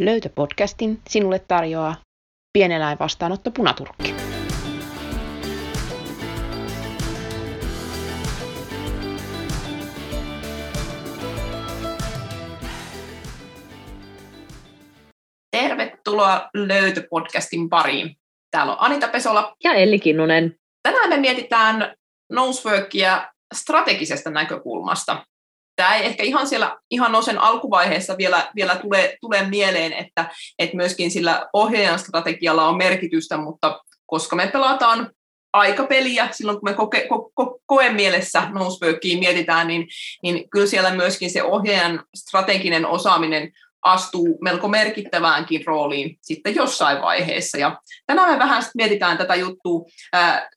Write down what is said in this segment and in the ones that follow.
Löytöpodcastin sinulle tarjoaa pieneläinvastaanotto Punaturkki. Tervetuloa Löytöpodcastin pariin. Täällä on Anita Pesola. Ja Elli Kinnunen. Tänään me mietitään Noseworkia strategisesta näkökulmasta tämä ei ehkä ihan siellä ihan nosen alkuvaiheessa vielä, vielä tule, tule mieleen, että, että myöskin sillä ohjaajan strategialla on merkitystä, mutta koska me pelataan aikapeliä silloin, kun me koke, ko, ko, koemielessä Noseworkia mietitään, niin, niin kyllä siellä myöskin se ohjaajan strateginen osaaminen astuu melko merkittäväänkin rooliin sitten jossain vaiheessa. Ja tänään me vähän mietitään tätä juttua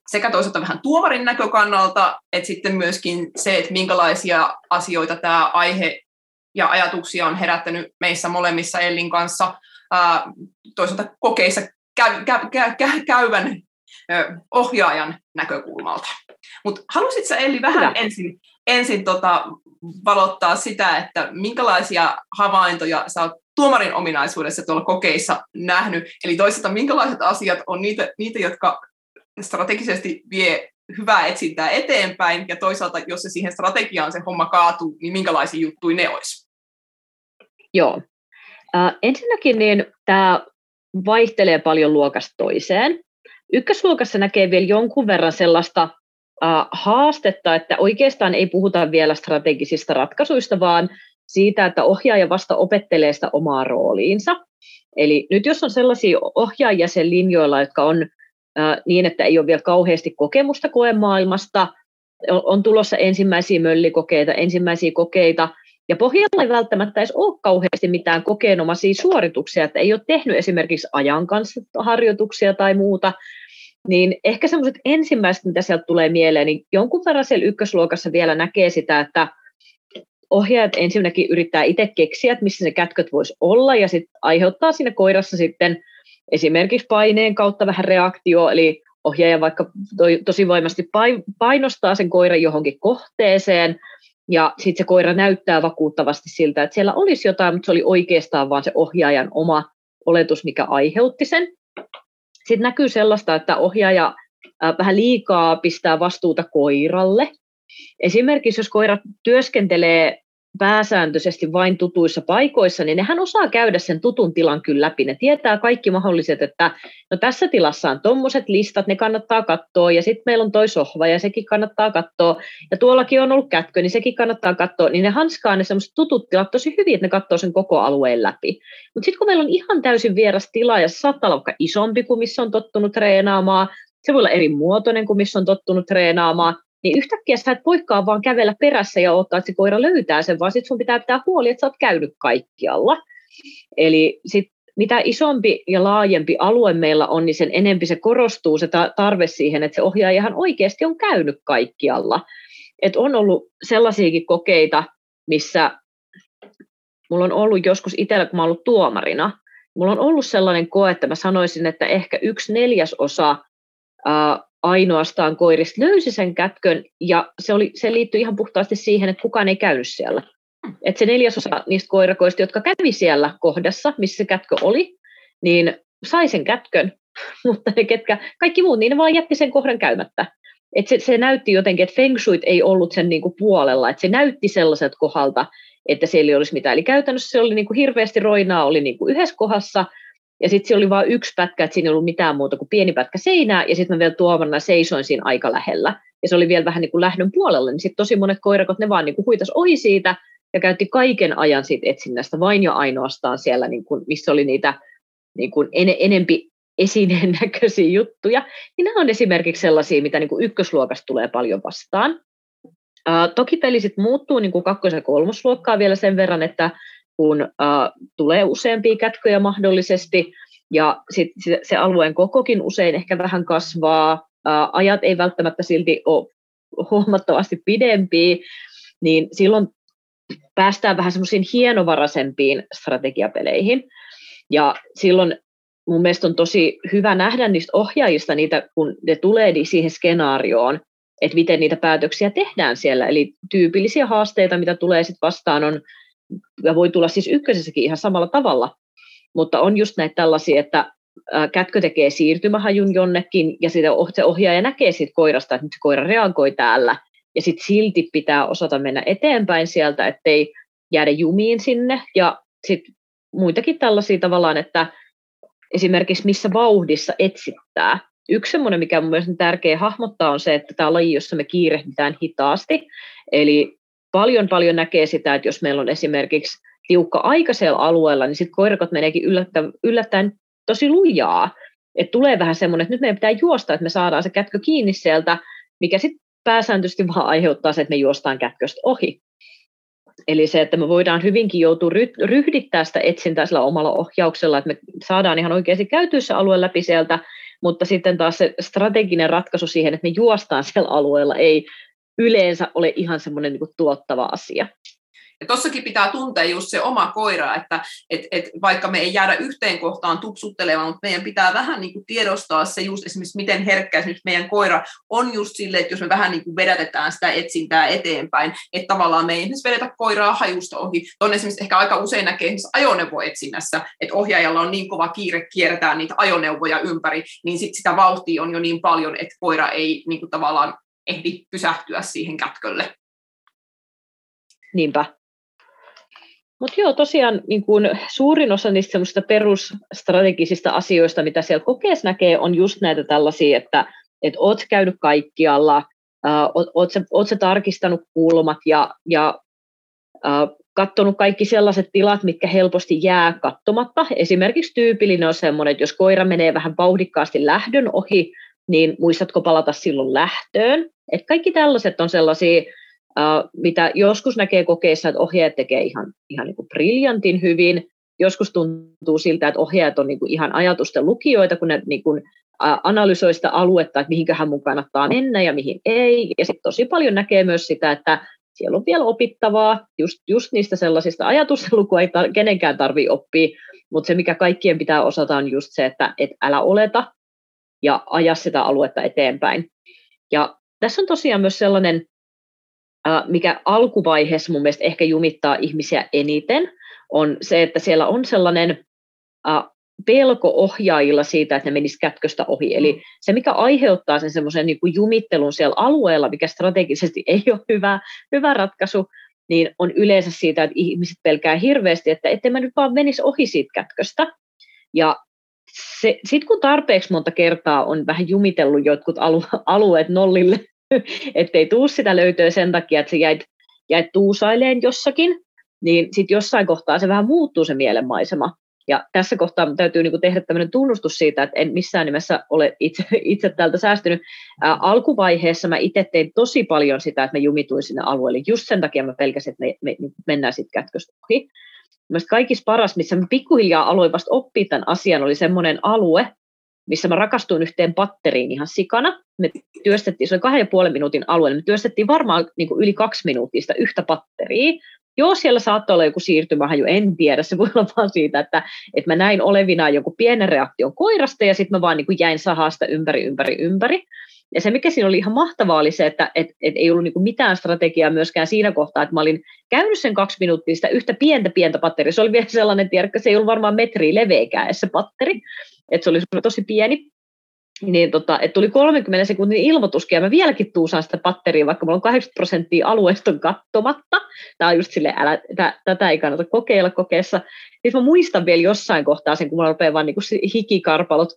sekä toisaalta vähän tuomarin näkökannalta, että sitten myöskin se, että minkälaisia asioita tämä aihe ja ajatuksia on herättänyt meissä molemmissa Ellin kanssa toisaalta kokeissa käy, käy, käy, käy, käyvän ohjaajan näkökulmalta. Mutta halusitko Elli vähän Hyvä. ensin, ensin tota, valottaa sitä, että minkälaisia havaintoja sä oot tuomarin ominaisuudessa tuolla kokeissa nähnyt, eli toisaalta minkälaiset asiat on niitä, niitä jotka strategisesti vie hyvää etsintää eteenpäin, ja toisaalta, jos se siihen strategiaan se homma kaatuu, niin minkälaisia juttuja ne olisi? Joo. Äh, ensinnäkin niin tämä vaihtelee paljon luokasta toiseen. Ykkösluokassa näkee vielä jonkun verran sellaista haastetta, että oikeastaan ei puhuta vielä strategisista ratkaisuista, vaan siitä, että ohjaaja vasta opettelee sitä omaa rooliinsa. Eli nyt jos on sellaisia ohjaajia sen linjoilla, jotka on niin, että ei ole vielä kauheasti kokemusta koemaailmasta, on tulossa ensimmäisiä möllikokeita, ensimmäisiä kokeita, ja pohjalla ei välttämättä edes ole kauheasti mitään kokeenomaisia suorituksia, että ei ole tehnyt esimerkiksi ajan kanssa harjoituksia tai muuta, niin ehkä semmoiset ensimmäiset, mitä sieltä tulee mieleen, niin jonkun verran siellä ykkösluokassa vielä näkee sitä, että ohjaajat ensinnäkin yrittää itse keksiä, että missä ne kätköt voisi olla, ja sitten aiheuttaa siinä koirassa sitten esimerkiksi paineen kautta vähän reaktio, eli ohjaaja vaikka tosi voimasti painostaa sen koiran johonkin kohteeseen, ja sitten se koira näyttää vakuuttavasti siltä, että siellä olisi jotain, mutta se oli oikeastaan vaan se ohjaajan oma oletus, mikä aiheutti sen. Sitten näkyy sellaista, että ohjaaja vähän liikaa pistää vastuuta koiralle. Esimerkiksi jos koira työskentelee pääsääntöisesti vain tutuissa paikoissa, niin nehän osaa käydä sen tutun tilan kyllä läpi. Ne tietää kaikki mahdolliset, että no tässä tilassa on tuommoiset listat, ne kannattaa katsoa, ja sitten meillä on toi sohva, ja sekin kannattaa katsoa, ja tuollakin on ollut kätkö, niin sekin kannattaa katsoa, niin ne hanskaa ne semmoiset tutut tilat tosi hyvin, että ne katsoo sen koko alueen läpi. Mutta sitten kun meillä on ihan täysin vieras tila, ja se saattaa olla vaikka isompi kuin missä on tottunut treenaamaan, se voi olla eri muotoinen kuin missä on tottunut treenaamaan, niin yhtäkkiä sä et voikaan vaan kävellä perässä ja ottaa, että se koira löytää sen, vaan sitten sun pitää pitää huoli, että sä oot käynyt kaikkialla. Eli sit mitä isompi ja laajempi alue meillä on, niin sen enempi se korostuu se tarve siihen, että se ohjaajahan oikeasti on käynyt kaikkialla. Et on ollut sellaisiakin kokeita, missä mulla on ollut joskus itsellä, kun mä ollut tuomarina, mulla on ollut sellainen koe, että mä sanoisin, että ehkä yksi neljäsosa ainoastaan koirista löysi sen kätkön, ja se, oli, se liittyi ihan puhtaasti siihen, että kukaan ei käynyt siellä. Et se neljäsosa niistä koirakoista, jotka kävi siellä kohdassa, missä se kätkö oli, niin sai sen kätkön, mutta ne ketkä, kaikki muut, niin ne vaan jätti sen kohdan käymättä. Et se, se näytti jotenkin, että feng shuit ei ollut sen niinku puolella, että se näytti sellaiset kohdalta, että siellä ei olisi mitään. Eli käytännössä se oli niinku hirveästi roinaa, oli niinku yhdessä kohdassa, ja sitten se oli vain yksi pätkä, että siinä ei ollut mitään muuta kuin pieni pätkä seinää, ja sitten mä vielä tuomarina seisoin siinä aika lähellä. Ja se oli vielä vähän niin kuin lähdön puolella, niin sitten tosi monet koirakot, ne vaan niin kuin huitas ohi siitä, ja käytti kaiken ajan siitä etsinnästä vain jo ainoastaan siellä, niin kuin, missä oli niitä niin kuin en, enempi esineen näköisiä juttuja, niin nämä on esimerkiksi sellaisia, mitä niin kuin ykkösluokasta tulee paljon vastaan. Uh, toki peli sitten muuttuu niin kuin kakkos- ja kolmosluokkaa vielä sen verran, että kun uh, tulee useampia kätköjä mahdollisesti, ja sit se, se alueen kokokin usein ehkä vähän kasvaa, uh, ajat ei välttämättä silti ole huomattavasti pidempiä, niin silloin päästään vähän semmoisiin hienovaraisempiin strategiapeleihin. Ja silloin mun mielestä on tosi hyvä nähdä niistä ohjaajista niitä, kun ne tulee siihen skenaarioon, että miten niitä päätöksiä tehdään siellä. Eli tyypillisiä haasteita, mitä tulee sitten vastaan, on ja voi tulla siis ykkösessäkin ihan samalla tavalla, mutta on just näitä tällaisia, että kätkö tekee siirtymähajun jonnekin, ja sitä se ohjaaja näkee siitä koirasta, että nyt se koira reagoi täällä, ja sitten silti pitää osata mennä eteenpäin sieltä, ettei jäädä jumiin sinne, ja sitten muitakin tällaisia tavallaan, että esimerkiksi missä vauhdissa etsittää. Yksi semmoinen, mikä on mielestäni tärkeä hahmottaa, on se, että tämä laji, jossa me kiirehditään hitaasti, eli paljon paljon näkee sitä, että jos meillä on esimerkiksi tiukka aika siellä alueella, niin sitten koirakot meneekin yllättäen, yllättäen tosi lujaa. Et tulee vähän semmoinen, että nyt meidän pitää juosta, että me saadaan se kätkö kiinni sieltä, mikä sitten pääsääntöisesti vaan aiheuttaa se, että me juostaan kätköstä ohi. Eli se, että me voidaan hyvinkin joutua ryhdittää sitä etsintää sillä omalla ohjauksella, että me saadaan ihan oikeasti käytyessä alue läpi sieltä, mutta sitten taas se strateginen ratkaisu siihen, että me juostaan siellä alueella, ei yleensä ole ihan semmoinen niin tuottava asia. Ja tossakin pitää tuntea just se oma koira, että et, et vaikka me ei jäädä yhteen kohtaan tupsuttelemaan, mutta meidän pitää vähän niin kuin tiedostaa se just esimerkiksi, miten herkkä esimerkiksi meidän koira on just sille, että jos me vähän niin kuin vedätetään sitä etsintää eteenpäin, että tavallaan me ei esimerkiksi vedetä koiraa hajusta ohi. On esimerkiksi ehkä aika usein näkee esimerkiksi ajoneuvoetsinnässä, että ohjaajalla on niin kova kiire kiertää niitä ajoneuvoja ympäri, niin sit sitä vauhtia on jo niin paljon, että koira ei niin kuin tavallaan ehdi pysähtyä siihen kätkölle. Niinpä. Mutta joo, tosiaan niin kun suurin osa niistä perusstrategisista asioista, mitä siellä kokeessa näkee, on just näitä tällaisia, että et oot käynyt kaikkialla, oot, oot, tarkistanut kulmat ja, ja katsonut kaikki sellaiset tilat, mitkä helposti jää katsomatta. Esimerkiksi tyypillinen on semmoinen, että jos koira menee vähän vauhdikkaasti lähdön ohi, niin muistatko palata silloin lähtöön. Et kaikki tällaiset on sellaisia Uh, mitä joskus näkee kokeissa, että ohjeet tekee ihan, ihan niin kuin briljantin hyvin. Joskus tuntuu siltä, että ohjeet on niin kuin ihan ajatusten lukijoita, kun ne niin kuin, uh, analysoi sitä aluetta, että mihinköhän mun kannattaa mennä ja mihin ei. Ja sitten tosi paljon näkee myös sitä, että siellä on vielä opittavaa, just, just niistä sellaisista ajatusten lukua ei tar- kenenkään tarvitse oppia, mutta se mikä kaikkien pitää osata on just se, että et älä oleta ja aja sitä aluetta eteenpäin. Ja tässä on tosiaan myös sellainen mikä alkuvaiheessa mun mielestä ehkä jumittaa ihmisiä eniten, on se, että siellä on sellainen pelko ohjaajilla siitä, että ne menis kätköstä ohi. Eli mm. se, mikä aiheuttaa sen semmoisen niin jumittelun siellä alueella, mikä strategisesti ei ole hyvä, hyvä ratkaisu, niin on yleensä siitä, että ihmiset pelkää hirveästi, että ettei mä nyt vaan menisi ohi siitä kätköstä. Ja sitten kun tarpeeksi monta kertaa on vähän jumitellut jotkut alueet nollille, ettei tuu sitä löytöä sen takia, että sä jäit, jäit tuusaileen jossakin, niin sitten jossain kohtaa se vähän muuttuu se mielenmaisema. Ja tässä kohtaa täytyy niinku tehdä tämmöinen tunnustus siitä, että en missään nimessä ole itse, itse täältä säästynyt. Ää, alkuvaiheessa mä itse tein tosi paljon sitä, että mä jumituin sinne alueelle. Just sen takia mä pelkäsin, että me, me, me mennään sitten kätköstä ohi. Mielestäni kaikista paras, missä mä pikkuhiljaa aloin vasta oppia tämän asian, oli semmoinen alue, missä mä rakastuin yhteen patteriin ihan sikana. Me työstettiin, se oli kahden ja puolen minuutin alue, niin me työstettiin varmaan niin kuin yli kaksi minuuttista yhtä patteria. Joo, siellä saattoi olla joku jo en tiedä. Se voi olla vaan siitä, että, että mä näin olevina joku pienen reaktion koirasta ja sitten mä vaan niin kuin jäin sahasta ympäri, ympäri, ympäri. Ja se, mikä siinä oli ihan mahtavaa, oli se, että et, et ei ollut niinku mitään strategiaa myöskään siinä kohtaa, että mä olin käynyt sen kaksi minuuttia sitä yhtä pientä pientä patteria. Se oli vielä sellainen, että se ei ollut varmaan metri leveäkään se patteri että se oli tosi pieni, niin tota, että tuli 30 sekunnin ilmoituskin, ja mä vieläkin tuusaan sitä patteria, vaikka mulla on 80 prosenttia alueesta kattomatta. Tämä on just silleen, älä, tä, tätä ei kannata kokeilla kokeessa. Sitten mä muistan vielä jossain kohtaa sen, kun mulla rupeaa vaan niin hikikarpalot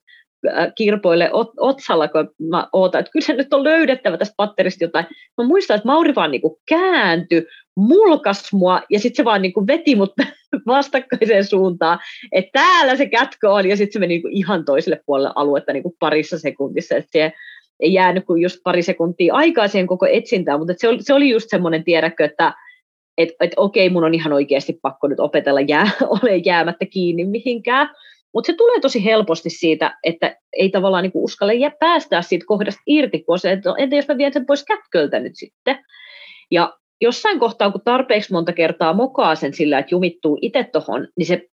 kirpoille ot, otsalla, kun mä ootan, että kyllä se nyt on löydettävä tästä patterista jotain. Mä muistan, että Mauri vaan niinku kääntyi, mulkas mua ja sitten se vaan niinku veti mut vastakkaiseen suuntaan, että täällä se kätkö on ja sitten se meni niinku ihan toiselle puolelle aluetta niinku parissa sekuntissa, että se ei jäänyt kuin just pari sekuntia aikaa siihen koko etsintään, mutta se oli, se oli just semmoinen tiedäkö, että et, et okei, mun on ihan oikeasti pakko nyt opetella jää, ole jäämättä kiinni mihinkään, mutta se tulee tosi helposti siitä, että ei tavallaan niinku uskalle jää päästää siitä kohdasta irti, kun se, että no, entä jos mä vien sen pois kätköltä nyt sitten. Ja jossain kohtaa, kun tarpeeksi monta kertaa mokaa sen sillä, että jumittuu itse tuohon, niin se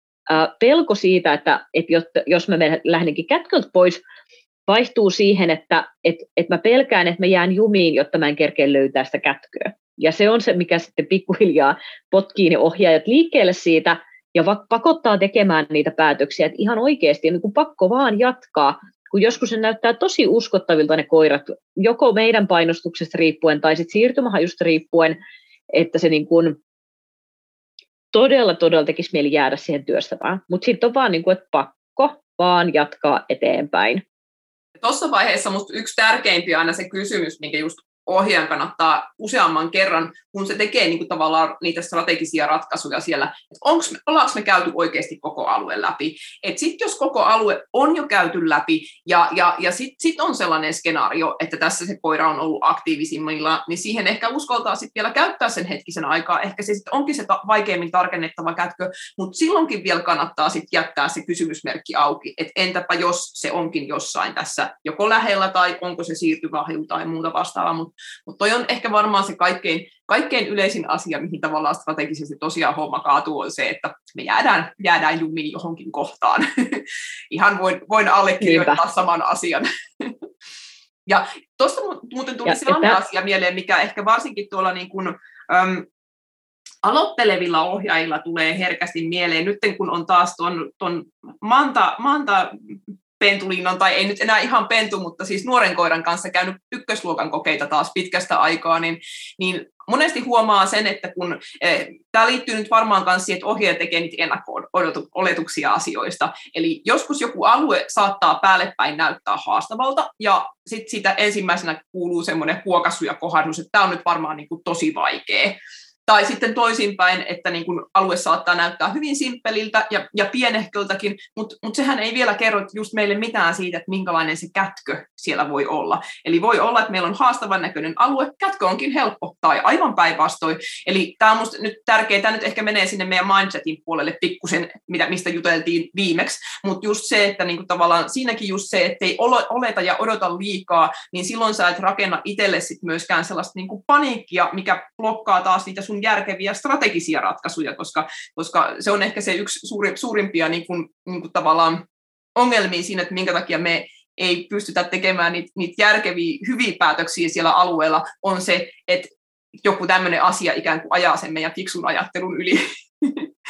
pelko siitä, että, että jos mä lähdenkin kätköltä pois, vaihtuu siihen, että et, et mä pelkään, että mä jään jumiin, jotta mä en kerkeä löytää sitä kätköä. Ja se on se, mikä sitten pikkuhiljaa potkii ne ohjaajat liikkeelle siitä, ja pakottaa tekemään niitä päätöksiä, että ihan oikeasti niin kuin pakko vaan jatkaa, kun joskus se näyttää tosi uskottavilta ne koirat, joko meidän painostuksesta riippuen tai sitten siirtymähajusta riippuen, että se niin kuin todella, todella tekisi mieli jäädä siihen työstämään. Mutta sitten on vaan niin kuin, että pakko vaan jatkaa eteenpäin. Tuossa vaiheessa minusta yksi tärkeimpiä aina se kysymys, minkä just ohjaajan kannattaa useamman kerran, kun se tekee niin kuin tavallaan niitä strategisia ratkaisuja siellä, että onks, ollaanko me käyty oikeasti koko alue läpi. Sitten jos koko alue on jo käyty läpi ja, ja, ja sitten sit on sellainen skenaario, että tässä se koira on ollut aktiivisimmilla, niin siihen ehkä uskaltaa sitten vielä käyttää sen hetkisen aikaa. Ehkä se sitten onkin se ta- vaikeimmin tarkennettava kätkö, mutta silloinkin vielä kannattaa sitten jättää se kysymysmerkki auki, että entäpä jos se onkin jossain tässä joko lähellä tai onko se siirtyvä tai muuta vastaavaa, mutta mutta toi on ehkä varmaan se kaikkein, kaikkein yleisin asia, mihin tavallaan strategisesti tosiaan homma kaatuu, on se, että me jäädään, jäädään jumiin johonkin kohtaan. Ihan voin, voin allekirjoittaa Niinpä. saman asian. ja tuosta muuten tuli ja, sellainen että... asia mieleen, mikä ehkä varsinkin tuolla niin kuin, äm, aloittelevilla ohjaajilla tulee herkästi mieleen, nyt kun on taas tuon, tuon Manta, Manta pentulinnon, tai ei nyt enää ihan pentu, mutta siis nuoren koiran kanssa käynyt ykkösluokan kokeita taas pitkästä aikaa, niin, niin monesti huomaa sen, että kun, eh, tämä liittyy nyt varmaan myös siihen, että ohjaaja tekee niitä ennakko-oletuksia asioista, eli joskus joku alue saattaa päälle päin näyttää haastavalta, ja sitten siitä ensimmäisenä kuuluu semmoinen huokasu ja kohdannus, että tämä on nyt varmaan niin kuin tosi vaikea. Tai sitten toisinpäin, että niin kuin alue saattaa näyttää hyvin simppeliltä ja, ja pienehköltäkin, mutta mut sehän ei vielä kerro just meille mitään siitä, että minkälainen se kätkö siellä voi olla. Eli voi olla, että meillä on haastavan näköinen alue, kätkö onkin helppo tai aivan päinvastoin. Eli tämä on minusta nyt tärkeää, tämä nyt ehkä menee sinne meidän mindsetin puolelle pikkusen, mitä, mistä juteltiin viimeksi, mutta just se, että niin kuin tavallaan siinäkin just se, että ei oleta ja odota liikaa, niin silloin sä et rakenna itselle sit myöskään sellaista niin kuin paniikkia, mikä blokkaa taas niitä sun järkeviä strategisia ratkaisuja, koska, koska se on ehkä se yksi suuri, suurimpia niin kuin, niin kuin tavallaan ongelmia siinä, että minkä takia me ei pystytä tekemään niitä, niitä järkeviä, hyviä päätöksiä siellä alueella, on se, että joku tämmöinen asia ikään kuin ajaa sen meidän fiksun ajattelun yli.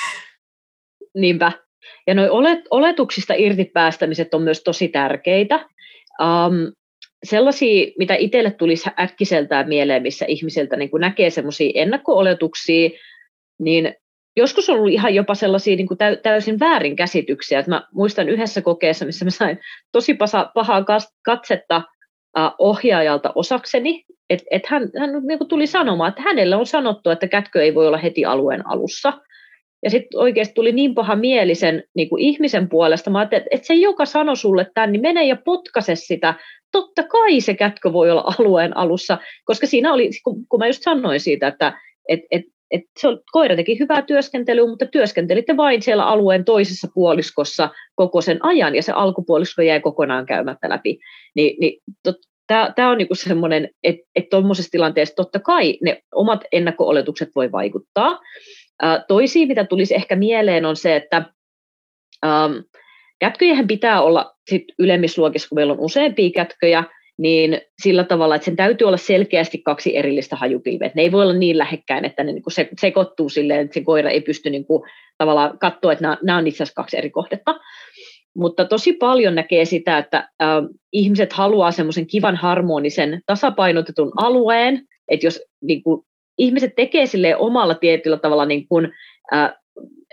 Niinpä. Ja nuo olet, oletuksista irti päästämiset on myös tosi tärkeitä. Um, sellaisia, mitä itselle tulisi äkkiseltään mieleen, missä ihmiseltä niin kuin näkee semmoisia ennakko-oletuksia, niin joskus on ollut ihan jopa sellaisia niin kuin täysin väärinkäsityksiä. Että mä muistan yhdessä kokeessa, missä mä sain tosi pahaa katsetta ohjaajalta osakseni, että et hän, hän niin kuin tuli sanomaan, että hänelle on sanottu, että kätkö ei voi olla heti alueen alussa. Ja sitten oikeasti tuli niin paha mieli sen niin kuin ihmisen puolesta. Mä että, että se, joka sanoi sulle tämän, niin mene ja potkaise sitä totta kai se kätkö voi olla alueen alussa, koska siinä oli, kun, kun mä just sanoin siitä, että et, et, et se on, koira teki hyvää työskentelyä, mutta työskentelitte vain siellä alueen toisessa puoliskossa koko sen ajan, ja se alkupuolisko jäi kokonaan käymättä läpi. Ni, niin Tämä on niinku semmoinen, että et tuommoisessa tilanteessa totta kai ne omat ennakko-oletukset voi vaikuttaa. Ää, toisia, mitä tulisi ehkä mieleen, on se, että ähm, Kätköjähän pitää olla sit ylemmissä luokissa, kun meillä on useampia kätköjä, niin sillä tavalla, että sen täytyy olla selkeästi kaksi erillistä hajupilveä. Ne ei voi olla niin lähekkäin, että ne niin kuin sekoittuu silleen, että se koira ei pysty niin tavallaan katsoa, että nämä on itse asiassa kaksi eri kohdetta. Mutta tosi paljon näkee sitä, että äh, ihmiset haluaa semmoisen kivan harmonisen tasapainotetun alueen, että jos niin kuin, ihmiset tekee sille omalla tietyllä tavalla niin kuin, äh,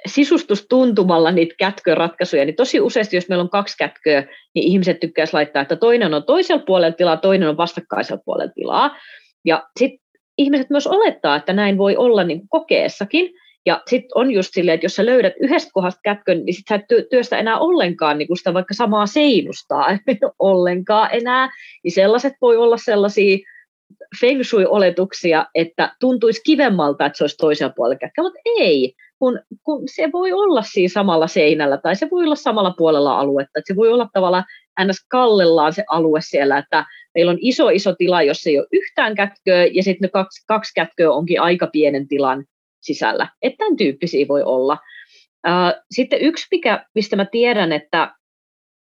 sisustustuntumalla niitä kätköratkaisuja, niin tosi useasti, jos meillä on kaksi kätköä, niin ihmiset tykkäisivät laittaa, että toinen on toisella puolella tilaa, toinen on vastakkaisella puolella tilaa. Ja sitten ihmiset myös olettaa, että näin voi olla niin kuin kokeessakin. Ja sitten on just silleen, että jos sä löydät yhdestä kohdasta kätkön, niin sit sä et työstä enää ollenkaan niin kuin sitä vaikka samaa seinustaa ollenkaan enää. Niin sellaiset voi olla sellaisia feng shui-oletuksia, että tuntuisi kivemmalta, että se olisi toisella puolella kätkä, mutta ei kun, kun se voi olla siinä samalla seinällä tai se voi olla samalla puolella aluetta. Että se voi olla tavallaan ns. kallellaan se alue siellä, että meillä on iso iso tila, jossa ei ole yhtään kätköä ja sitten ne kaksi, kaksi kätköä onkin aika pienen tilan sisällä. Että tämän tyyppisiä voi olla. Sitten yksi, mikä, mistä mä tiedän, että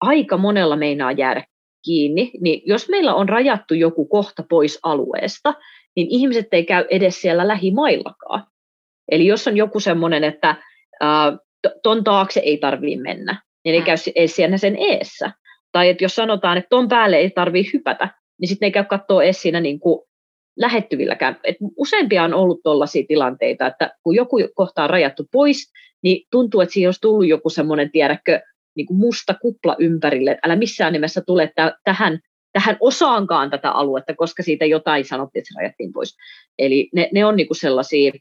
aika monella meinaa jäädä kiinni, niin jos meillä on rajattu joku kohta pois alueesta, niin ihmiset ei käy edes siellä lähimaillakaan. Eli jos on joku semmoinen, että ton taakse ei tarvitse mennä. Niin ei käy siinä sen eessä. Tai että jos sanotaan, että ton päälle ei tarvitse hypätä, niin sitten ei käy katsoa edes siinä niin kuin lähettyvilläkään. Et useampia on ollut tuollaisia tilanteita, että kun joku kohta on rajattu pois, niin tuntuu, että siinä olisi tullut joku semmoinen, tiedäkö, niin kuin musta kupla ympärille, että älä missään nimessä tule tähän, tähän osaankaan tätä aluetta, koska siitä jotain sanottiin, että se rajattiin pois. Eli ne, ne on niin kuin sellaisia,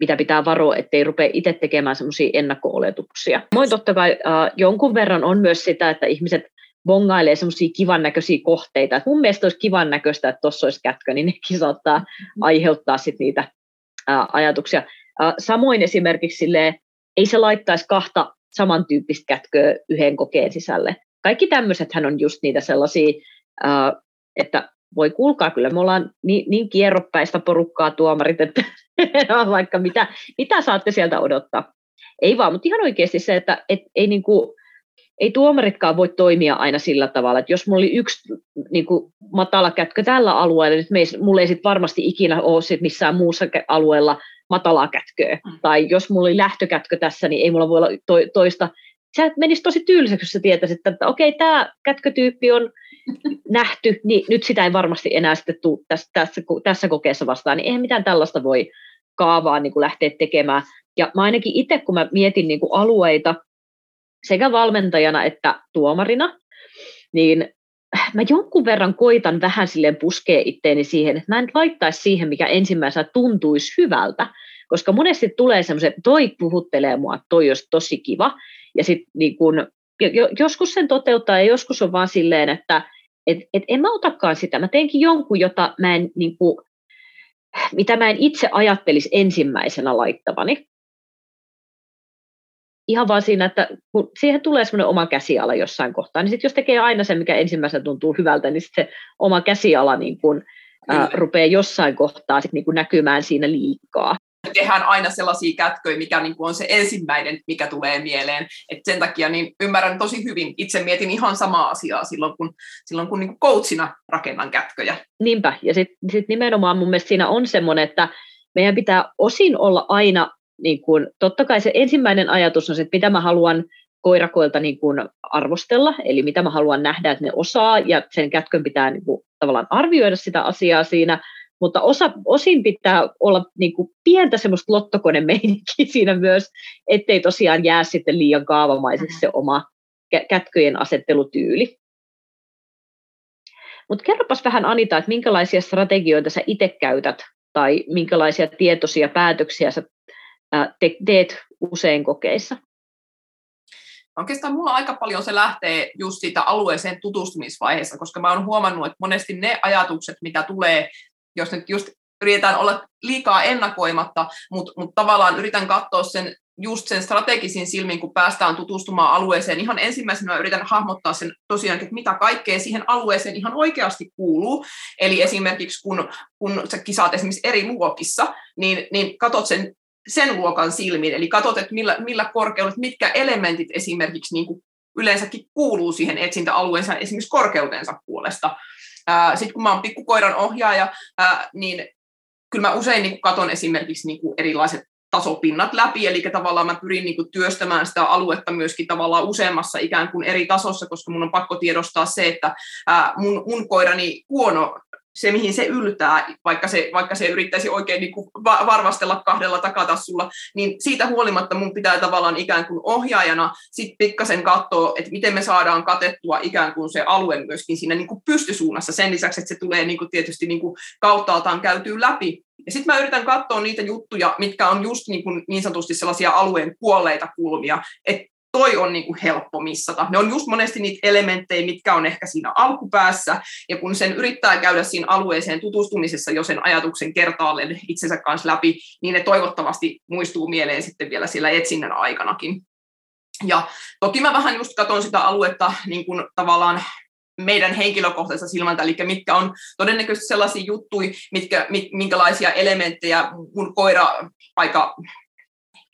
mitä pitää varoa, ettei rupea itse tekemään semmoisia ennakko-oletuksia. Moi totta kai äh, jonkun verran on myös sitä, että ihmiset bongailee semmoisia kivan näköisiä kohteita. Et mun mielestä olisi kivan näköistä, että tuossa olisi kätkö, niin nekin saattaa aiheuttaa sit niitä ää, ajatuksia. Ää, samoin esimerkiksi silleen, ei se laittaisi kahta samantyyppistä kätköä yhden kokeen sisälle. Kaikki tämmöiset hän on just niitä sellaisia, että voi kuulkaa, kyllä me ollaan niin, niin kierroppäistä porukkaa tuomarit, että vaikka mitä, mitä saatte sieltä odottaa. Ei vaan, mutta ihan oikeasti se, että et, ei niinku, ei tuomaritkaan voi toimia aina sillä tavalla, että jos mulla oli yksi niin kuin, matala kätkö tällä alueella, niin me ei, mulla ei sit varmasti ikinä ole sit missään muussa alueella matalaa kätköä. Mm. Tai jos mulla oli lähtökätkö tässä, niin ei mulla voi olla to, toista. Sä menisi tosi tyyliseksi, jos sä tietäisit, että okei, okay, tämä kätkötyyppi on nähty, niin nyt sitä ei varmasti enää sitten tule tässä, tässä, tässä kokeessa vastaan, niin eihän mitään tällaista voi kaavaa niin kuin lähteä tekemään. Ja mä ainakin itse, kun mä mietin niin kuin alueita, sekä valmentajana että tuomarina, niin mä jonkun verran koitan vähän silleen puskea itteeni siihen, että mä en laittaisi siihen, mikä ensimmäisenä tuntuisi hyvältä, koska monesti tulee semmoiset, toi puhuttelee mua, toi olisi tosi kiva, ja sitten niin kun, joskus sen toteuttaa, ja joskus on vaan silleen, että et, et en mä otakaan sitä, mä teenkin jonkun, jota mä en, niin kuin, mitä mä en itse ajattelisi ensimmäisenä laittavani ihan vaan siinä, että kun siihen tulee semmoinen oma käsiala jossain kohtaa, niin sitten jos tekee aina se, mikä ensimmäisenä tuntuu hyvältä, niin sitten se oma käsiala niin kun, ää, rupeaa jossain kohtaa sit niin kun näkymään siinä liikaa. Tehdään aina sellaisia kätköjä, mikä niin on se ensimmäinen, mikä tulee mieleen. Et sen takia niin ymmärrän tosi hyvin. Itse mietin ihan samaa asiaa silloin, kun, silloin, kun niin coachina rakennan kätköjä. Niinpä, ja sitten sit nimenomaan mun mielestä siinä on semmoinen, että meidän pitää osin olla aina niin kuin, totta kai se ensimmäinen ajatus on se, että mitä mä haluan koirakoilta niin kuin arvostella, eli mitä mä haluan nähdä, että ne osaa, ja sen kätkön pitää niin kuin, tavallaan arvioida sitä asiaa siinä, mutta osa, osin pitää olla niin kuin, pientä semmoista lottokonemeininkiä siinä myös, ettei tosiaan jää sitten liian kaavamaiseksi se oma kätköjen asettelutyyli. Mutta kerropas vähän Anita, että minkälaisia strategioita sä itse käytät tai minkälaisia tietoisia päätöksiä sä te, teet usein kokeissa? Oikeastaan mulla aika paljon se lähtee just siitä alueeseen tutustumisvaiheessa, koska mä oon huomannut, että monesti ne ajatukset, mitä tulee, jos nyt just yritetään olla liikaa ennakoimatta, mutta mut tavallaan yritän katsoa sen just sen strategisin silmin, kun päästään tutustumaan alueeseen. Ihan ensimmäisenä yritän hahmottaa sen tosiaan, että mitä kaikkea siihen alueeseen ihan oikeasti kuuluu. Eli esimerkiksi kun, kun sä kisaat esimerkiksi eri luokissa, niin, niin katot sen sen luokan silmin, eli katsot, että millä, millä korkeudet, mitkä elementit esimerkiksi niin kuin yleensäkin kuuluu siihen etsintäalueensa esimerkiksi korkeutensa puolesta. Sitten kun mä oon pikkukoiran ohjaaja, niin kyllä mä usein niin katson esimerkiksi niin kuin erilaiset tasopinnat läpi, eli tavallaan mä pyrin niin kuin työstämään sitä aluetta myöskin tavallaan useammassa ikään kuin eri tasossa, koska mun on pakko tiedostaa se, että mun, mun koirani huono se, mihin se yltää, vaikka se, vaikka se yrittäisi oikein niin kuin varvastella kahdella takatassulla, niin siitä huolimatta mun pitää tavallaan ikään kuin ohjaajana sitten pikkasen katsoa, että miten me saadaan katettua ikään kuin se alue myöskin siinä niin kuin pystysuunnassa sen lisäksi, että se tulee niin kuin tietysti niin kuin kauttaaltaan käytyy läpi. Ja sitten mä yritän katsoa niitä juttuja, mitkä on just niin, kuin niin sanotusti sellaisia alueen kuolleita kulmia, että toi on niin kuin helppo missata. Ne on just monesti niitä elementtejä, mitkä on ehkä siinä alkupäässä, ja kun sen yrittää käydä siinä alueeseen tutustumisessa jo sen ajatuksen kertaalleen itsensä kanssa läpi, niin ne toivottavasti muistuu mieleen sitten vielä sillä etsinnän aikanakin. Ja toki mä vähän just katson sitä aluetta niin kuin tavallaan meidän henkilökohtaisessa silmältä, eli mitkä on todennäköisesti sellaisia juttuja, mitkä, minkälaisia elementtejä mun koira aika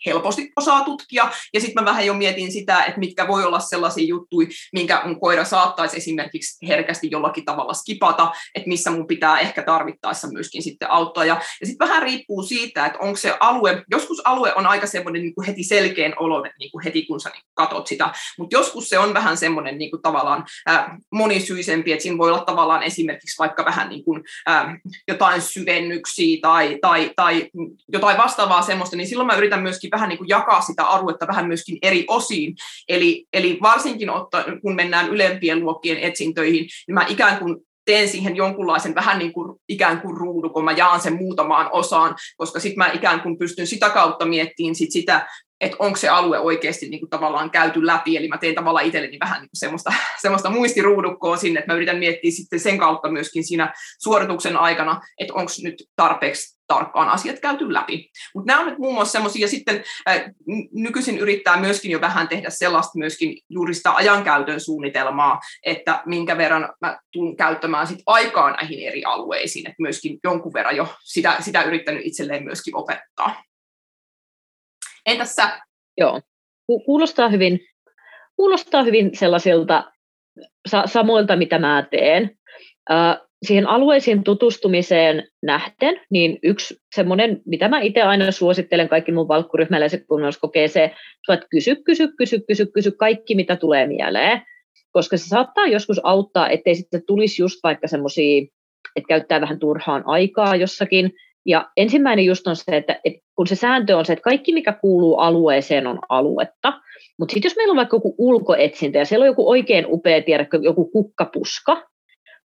helposti osaa tutkia, ja sitten mä vähän jo mietin sitä, että mitkä voi olla sellaisia juttuja, minkä mun koira saattaisi esimerkiksi herkästi jollakin tavalla skipata, että missä mun pitää ehkä tarvittaessa myöskin sitten auttaa. Ja, ja sitten vähän riippuu siitä, että onko se alue, joskus alue on aika semmoinen niin kuin heti selkeän oloinen niin kuin heti kun sä niin katot sitä, mutta joskus se on vähän semmoinen niin kuin tavallaan ää, monisyisempi, että siinä voi olla tavallaan esimerkiksi vaikka vähän niin kuin, ää, jotain syvennyksiä tai, tai, tai jotain vastaavaa semmoista, niin silloin mä yritän myöskin vähän niin kuin jakaa sitä aluetta vähän myöskin eri osiin. Eli, eli varsinkin otta, kun mennään ylempien luokkien etsintöihin, niin mä ikään kuin teen siihen jonkunlaisen vähän niin kuin ikään kuin ruudu, kun mä jaan sen muutamaan osaan, koska sitten mä ikään kuin pystyn sitä kautta miettimään sit sitä, että onko se alue oikeasti niin kuin tavallaan käyty läpi, eli mä teen tavallaan itselleni vähän niin kuin semmoista, semmoista muistiruudukkoa sinne, että mä yritän miettiä sitten sen kautta myöskin siinä suorituksen aikana, että onko nyt tarpeeksi tarkkaan asiat käyty läpi. Mutta nämä on nyt muun muassa semmoisia, ja sitten äh, nykyisin yrittää myöskin jo vähän tehdä sellaista myöskin juuri sitä ajankäytön suunnitelmaa, että minkä verran mä tulen käyttämään sit aikaa näihin eri alueisiin, että myöskin jonkun verran jo sitä, sitä yrittänyt itselleen myöskin opettaa. Entäs sä? Joo, kuulostaa hyvin, kuulostaa hyvin sellaisilta sa- samoilta, mitä mä teen. Uh, siihen alueisiin tutustumiseen nähden, niin yksi semmoinen, mitä mä itse aina suosittelen kaikki mun valkkuryhmäläiset, kun kokee se, että kysy, kysy, kysy, kysy, kysy kaikki, mitä tulee mieleen, koska se saattaa joskus auttaa, ettei sitten tulisi just vaikka semmoisia, että käyttää vähän turhaan aikaa jossakin, ja ensimmäinen just on se, että, että kun se sääntö on se, että kaikki mikä kuuluu alueeseen on aluetta, mutta sitten jos meillä on vaikka joku ulkoetsintä ja siellä on joku oikein upea, tiedätkö, joku kukkapuska,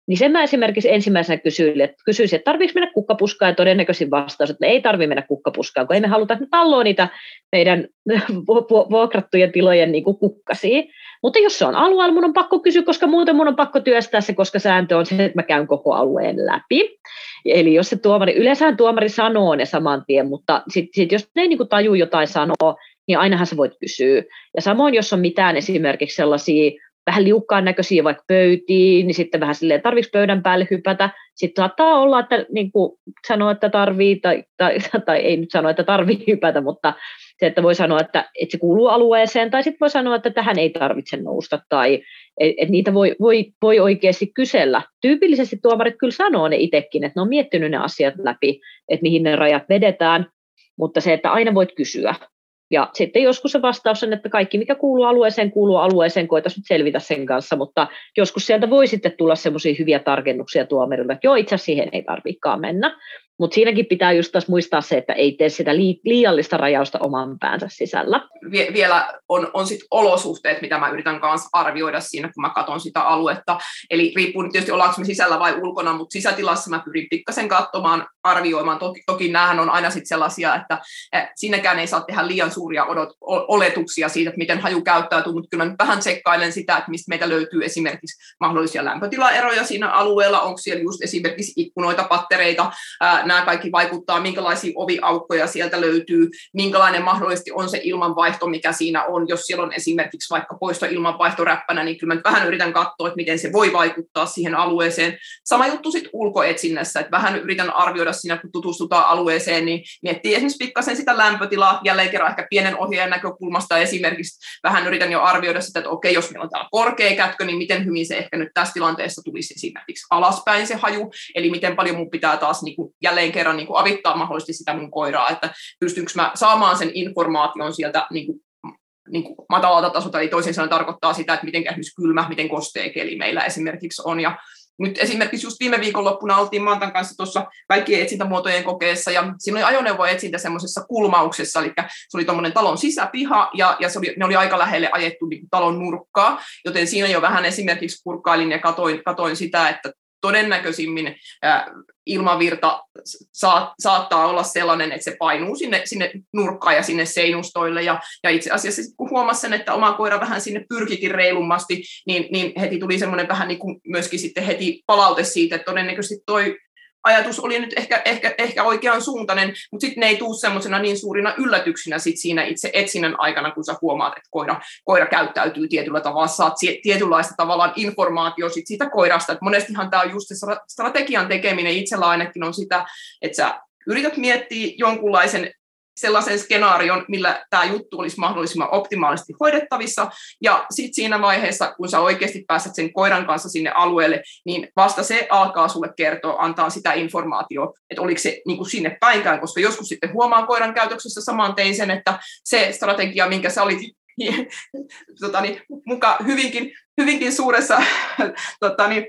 niin sen mä esimerkiksi ensimmäisenä kysyin, että, kysyisin, että tarvitsetko mennä kukkapuskaan, ja todennäköisin vastaus, että me ei tarvitse mennä kukkapuskaan, kun ei me haluta, että me niitä meidän vuokrattujen tilojen niin kukkasia. Mutta jos se on alueella, mun on pakko kysyä, koska muuten mun on pakko työstää se, koska sääntö on se, että mä käyn koko alueen läpi. Eli jos se tuomari, yleensä tuomari sanoo ne saman tien, mutta sit, sit jos ne ei niin tajuu jotain sanoa, niin ainahan sä voit kysyä. Ja samoin, jos on mitään esimerkiksi sellaisia vähän liukkaan näköisiä vaikka pöytiin, niin sitten vähän silleen, tarvitsisi pöydän päälle hypätä. Sitten saattaa olla, että niin kuin sanoo, että tarvii, tai, tai, tai ei nyt sano, että tarvii hypätä, mutta se, että voi sanoa, että, että se kuuluu alueeseen, tai sitten voi sanoa, että tähän ei tarvitse nousta, tai että niitä voi, voi, voi oikeasti kysellä. Tyypillisesti tuomarit kyllä sanoo ne itsekin, että ne on miettinyt ne asiat läpi, että mihin ne rajat vedetään, mutta se, että aina voit kysyä, ja sitten joskus se vastaus on, että kaikki mikä kuuluu alueeseen, kuuluu alueeseen, koita nyt selvitä sen kanssa, mutta joskus sieltä voi sitten tulla semmoisia hyviä tarkennuksia tuomarilta, että joo, itse asiassa siihen ei tarvitsekaan mennä. Mutta siinäkin pitää just taas muistaa se, että ei tee sitä liiallista rajausta oman päänsä sisällä. Vie- vielä on, on sit olosuhteet, mitä mä yritän kanssa arvioida siinä, kun mä katson sitä aluetta. Eli riippuu nyt tietysti ollaanko me sisällä vai ulkona, mutta sisätilassa mä pyrin pikkasen katsomaan, arvioimaan. Toki, toki näähän on aina sit sellaisia, että eh, siinäkään ei saa tehdä liian suuria odot, oletuksia siitä, että miten haju käyttäytyy, mutta kyllä nyt vähän tsekkailen sitä, että mistä meitä löytyy esimerkiksi mahdollisia lämpötilaeroja siinä alueella, onko siellä just esimerkiksi ikkunoita, pattereita, nämä kaikki vaikuttaa, minkälaisia oviaukkoja sieltä löytyy, minkälainen mahdollisesti on se ilmanvaihto, mikä siinä on. Jos siellä on esimerkiksi vaikka poistoilmanvaihto räppänä, niin kyllä mä vähän yritän katsoa, että miten se voi vaikuttaa siihen alueeseen. Sama juttu sitten ulkoetsinnässä, että vähän yritän arvioida siinä, kun tutustutaan alueeseen, niin miettii esimerkiksi pikkasen sitä lämpötilaa, jälleen kerran ehkä pienen ohjaajan näkökulmasta esimerkiksi vähän yritän jo arvioida sitä, että okei, jos meillä on täällä korkea kätkö, niin miten hyvin se ehkä nyt tässä tilanteessa tulisi esimerkiksi alaspäin se haju, eli miten paljon mun pitää taas niin kuin jälleen jälleen kerran niin kuin avittaa mahdollisesti sitä mun koiraa, että pystynkö mä saamaan sen informaation sieltä niin kuin, niin kuin matalalta tasolta, eli toisin sanoen tarkoittaa sitä, että miten esimerkiksi kylmä, miten kostea keli meillä esimerkiksi on, ja nyt esimerkiksi just viime viikonloppuna oltiin Mantan kanssa tuossa kaikkien etsintämuotojen kokeessa, ja siinä oli ajoneuvoetsintä semmoisessa kulmauksessa, eli se oli tuommoinen talon sisäpiha, ja, ja se oli, ne oli aika lähelle ajettu niin talon nurkkaa, joten siinä jo vähän esimerkiksi kurkkailin ja katoin, katoin sitä, että todennäköisimmin ilmavirta saa, saattaa olla sellainen, että se painuu sinne, sinne nurkkaan ja sinne seinustoille. Ja, ja itse asiassa kun huomasin sen, että oma koira vähän sinne pyrkikin reilummasti, niin, niin heti tuli semmoinen vähän niin kuin myöskin sitten heti palaute siitä, että todennäköisesti toi ajatus oli nyt ehkä, ehkä, ehkä oikean suuntainen, mutta sitten ne ei tule semmoisena niin suurina yllätyksinä sit siinä itse etsinnän aikana, kun sä huomaat, että koira, koira käyttäytyy tietyllä tavalla, saat tietynlaista tavallaan informaatio sit siitä koirasta. Et monestihan tämä on just se strategian tekeminen itsellä ainakin on sitä, että sä yrität miettiä jonkunlaisen sellaisen skenaarion, millä tämä juttu olisi mahdollisimman optimaalisesti hoidettavissa, ja sitten siinä vaiheessa, kun sä oikeasti pääset sen koiran kanssa sinne alueelle, niin vasta se alkaa sulle kertoa, antaa sitä informaatiota, että oliko se niin kuin sinne päinkään, koska joskus sitten huomaa koiran käytöksessä saman tein sen, että se strategia, minkä sä olit tota niin, muka hyvinkin, hyvinkin suuressa tota niin,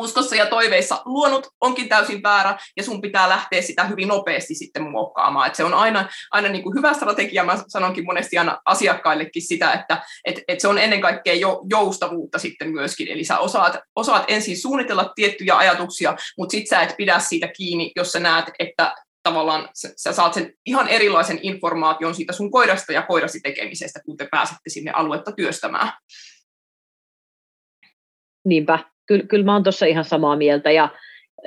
uskossa ja toiveissa luonut onkin täysin väärä, ja sun pitää lähteä sitä hyvin nopeasti sitten muokkaamaan. Et se on aina, aina niin kuin hyvä strategia, mä sanonkin monesti aina asiakkaillekin sitä, että et, et se on ennen kaikkea jo, joustavuutta sitten myöskin, eli sä osaat, osaat ensin suunnitella tiettyjä ajatuksia, mutta sit sä et pidä siitä kiinni, jos sä näet, että tavallaan sä, saat sen ihan erilaisen informaation siitä sun koirasta ja koirasi tekemisestä, kun te pääsette sinne aluetta työstämään. Niinpä, kyllä, kyllä mä oon tuossa ihan samaa mieltä ja,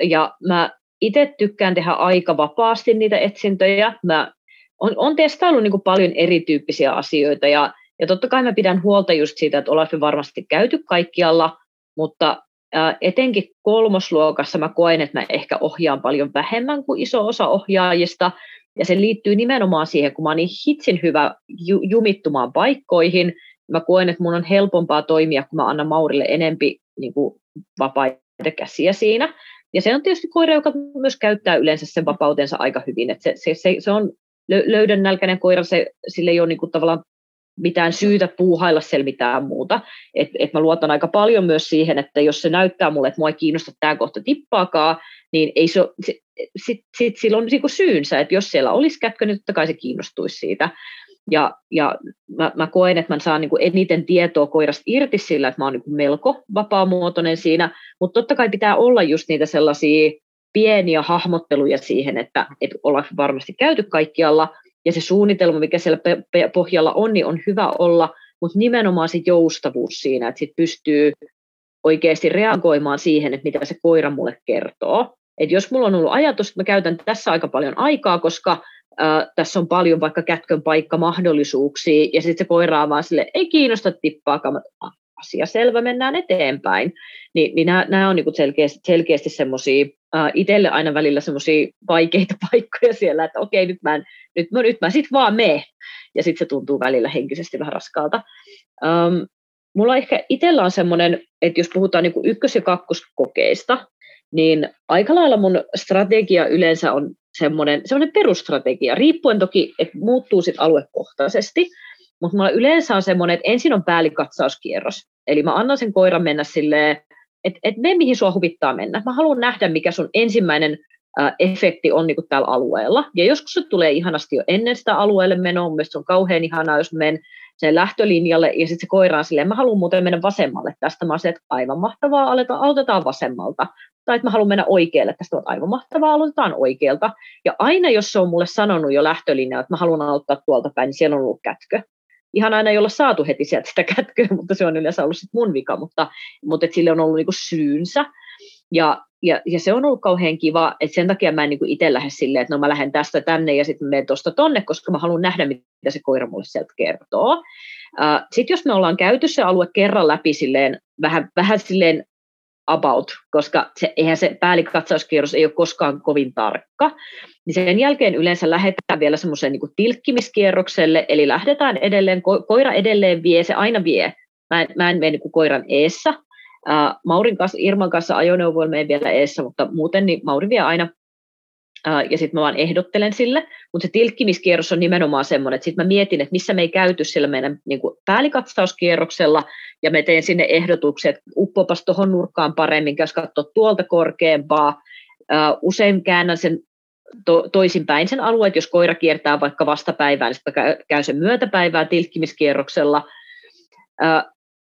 ja mä itse tykkään tehdä aika vapaasti niitä etsintöjä. Mä on, on testaillut niin paljon erityyppisiä asioita ja, ja totta kai mä pidän huolta just siitä, että ollaan varmasti käyty kaikkialla, mutta ää, etenkin kolmosluokassa mä koen, että mä ehkä ohjaan paljon vähemmän kuin iso osa ohjaajista, ja se liittyy nimenomaan siihen, kun mä oon niin hitsin hyvä ju, jumittumaan paikkoihin, mä koen, että mun on helpompaa toimia, kun mä annan Maurille enempi niin kuin vapaita käsiä siinä. Ja se on tietysti koira, joka myös käyttää yleensä sen vapautensa aika hyvin. Että se, se, se, se on löydön nälkäinen koira, se, sille ei ole niin kuin tavallaan mitään syytä puuhailla siellä mitään muuta. Et, et mä luotan aika paljon myös siihen, että jos se näyttää mulle, että mua ei kiinnosta tämä kohta tippaakaan, niin ei se, sit, sit, sit sillä on niinku syynsä, että jos siellä olisi kätkö, niin totta kai se kiinnostuisi siitä. Ja, ja mä, mä koen, että mä saan niin kuin eniten tietoa koirasta irti sillä, että mä oon niin melko vapaamuotoinen siinä, mutta totta kai pitää olla just niitä sellaisia pieniä hahmotteluja siihen, että, että ollaan varmasti käyty kaikkialla, ja se suunnitelma, mikä siellä pohjalla on, niin on hyvä olla, mutta nimenomaan se joustavuus siinä, että sit pystyy oikeasti reagoimaan siihen, että mitä se koira mulle kertoo. Et jos mulla on ollut ajatus, että mä käytän tässä aika paljon aikaa, koska tässä on paljon vaikka kätkön paikkamahdollisuuksia, ja sitten se koiraa vaan sille, ei kiinnosta tippaakaan, asia selvä, mennään eteenpäin. Ni, niin nämä, on niin selkeästi, selkeästi semmoisia, itselle aina välillä semmoisia vaikeita paikkoja siellä, että okei, nyt mä, en, nyt, no, nyt mä sitten vaan mene, ja sitten se tuntuu välillä henkisesti vähän raskaalta. Um, mulla ehkä itsellä on semmoinen, että jos puhutaan niin ykkös- ja kakkoskokeista, niin aika lailla mun strategia yleensä on semmoinen, semmoinen perusstrategia, riippuen toki, että muuttuu sitten aluekohtaisesti, mutta mulla yleensä on semmoinen, että ensin on päälikatsauskierros. Eli mä annan sen koiran mennä silleen, että et me mihin sua huvittaa mennä. Mä haluan nähdä, mikä sun ensimmäinen äh, efekti on niinku täällä alueella. Ja joskus se tulee ihanasti jo ennen sitä alueelle menoa. Mun se on kauhean ihanaa, jos menen sen lähtölinjalle ja sitten se koira on silleen, mä haluan muuten mennä vasemmalle tästä. Mä että aivan mahtavaa, aletaan, aloitetaan vasemmalta tai että mä haluan mennä oikealle, tästä on aivan mahtavaa, aloitetaan oikealta. Ja aina jos se on mulle sanonut jo lähtölinjaa, että mä haluan aloittaa tuolta päin, niin siellä on ollut kätkö. Ihan aina ei olla saatu heti sieltä sitä kätköä, mutta se on yleensä ollut sit mun vika, mutta, mutta et sille on ollut niinku syynsä. Ja, ja, ja, se on ollut kauhean kiva, että sen takia mä en niinku itse lähde silleen, että no mä lähden tästä tänne ja sitten menen tuosta tonne, koska mä haluan nähdä, mitä se koira mulle sieltä kertoo. Sitten jos me ollaan käyty se alue kerran läpi silleen, vähän, vähän silleen about, koska se, eihän se päälikatsauskierros ei ole koskaan kovin tarkka. Niin sen jälkeen yleensä lähdetään vielä semmoiseen niin tilkkimiskierrokselle, eli lähdetään edelleen, ko- koira edelleen vie, se aina vie. Mä en, mä en mene niin koiran eessä. Uh, Maurin kanssa, Irman kanssa ajoneuvoilla menen vielä eessä, mutta muuten niin Mauri vie aina. Ja sitten mä vaan ehdottelen sille, mutta se tilkkimiskierros on nimenomaan semmoinen, että sitten mä mietin, että missä me ei käyty sillä meidän niin kuin päälikatsauskierroksella, ja me teen sinne ehdotukset, että uppopas tuohon nurkkaan paremmin, jos katsoo tuolta korkeampaa, usein käännän sen to, toisinpäin sen alueen, jos koira kiertää vaikka vastapäivään, niin sitten käy, käy sen myötäpäivää tilkkimiskierroksella.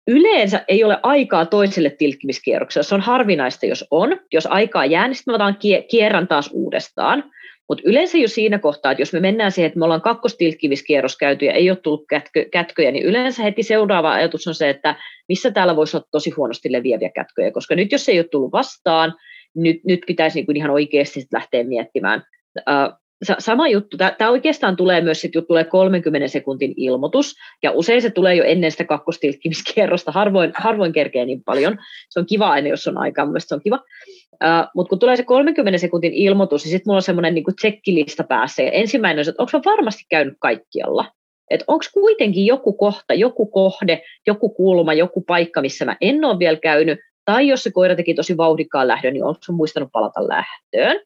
Yleensä ei ole aikaa toiselle tilkkimiskierrokselle. Se on harvinaista, jos on. Jos aikaa jää, niin sitten mä otan kierran taas uudestaan. Mutta yleensä jo siinä kohtaa, että jos me mennään siihen, että me ollaan kakkostilkkimiskierros käyty ja ei ole tullut kätkö, kätköjä, niin yleensä heti seuraava ajatus on se, että missä täällä voisi olla tosi huonosti leviäviä kätköjä, koska nyt jos ei ole tullut vastaan, nyt, nyt pitäisi niin kuin ihan oikeasti lähteä miettimään. Sama juttu, tämä oikeastaan tulee myös, että tulee 30 sekuntin ilmoitus, ja usein se tulee jo ennen sitä kakkostilkkimiskierrosta, harvoin, harvoin kerkee niin paljon. Se on kiva aina, jos on aikaa, mielestäni se on kiva. Uh, Mutta kun tulee se 30 sekuntin ilmoitus, niin sitten mulla on semmoinen niin tsekkilista päässä, ja ensimmäinen on, että onko varmasti käynyt kaikkialla? Että onko kuitenkin joku kohta, joku kohde, joku kulma, joku paikka, missä mä en ole vielä käynyt, tai jos se koira teki tosi vauhdikkaan lähdön, niin onko muistanut palata lähtöön?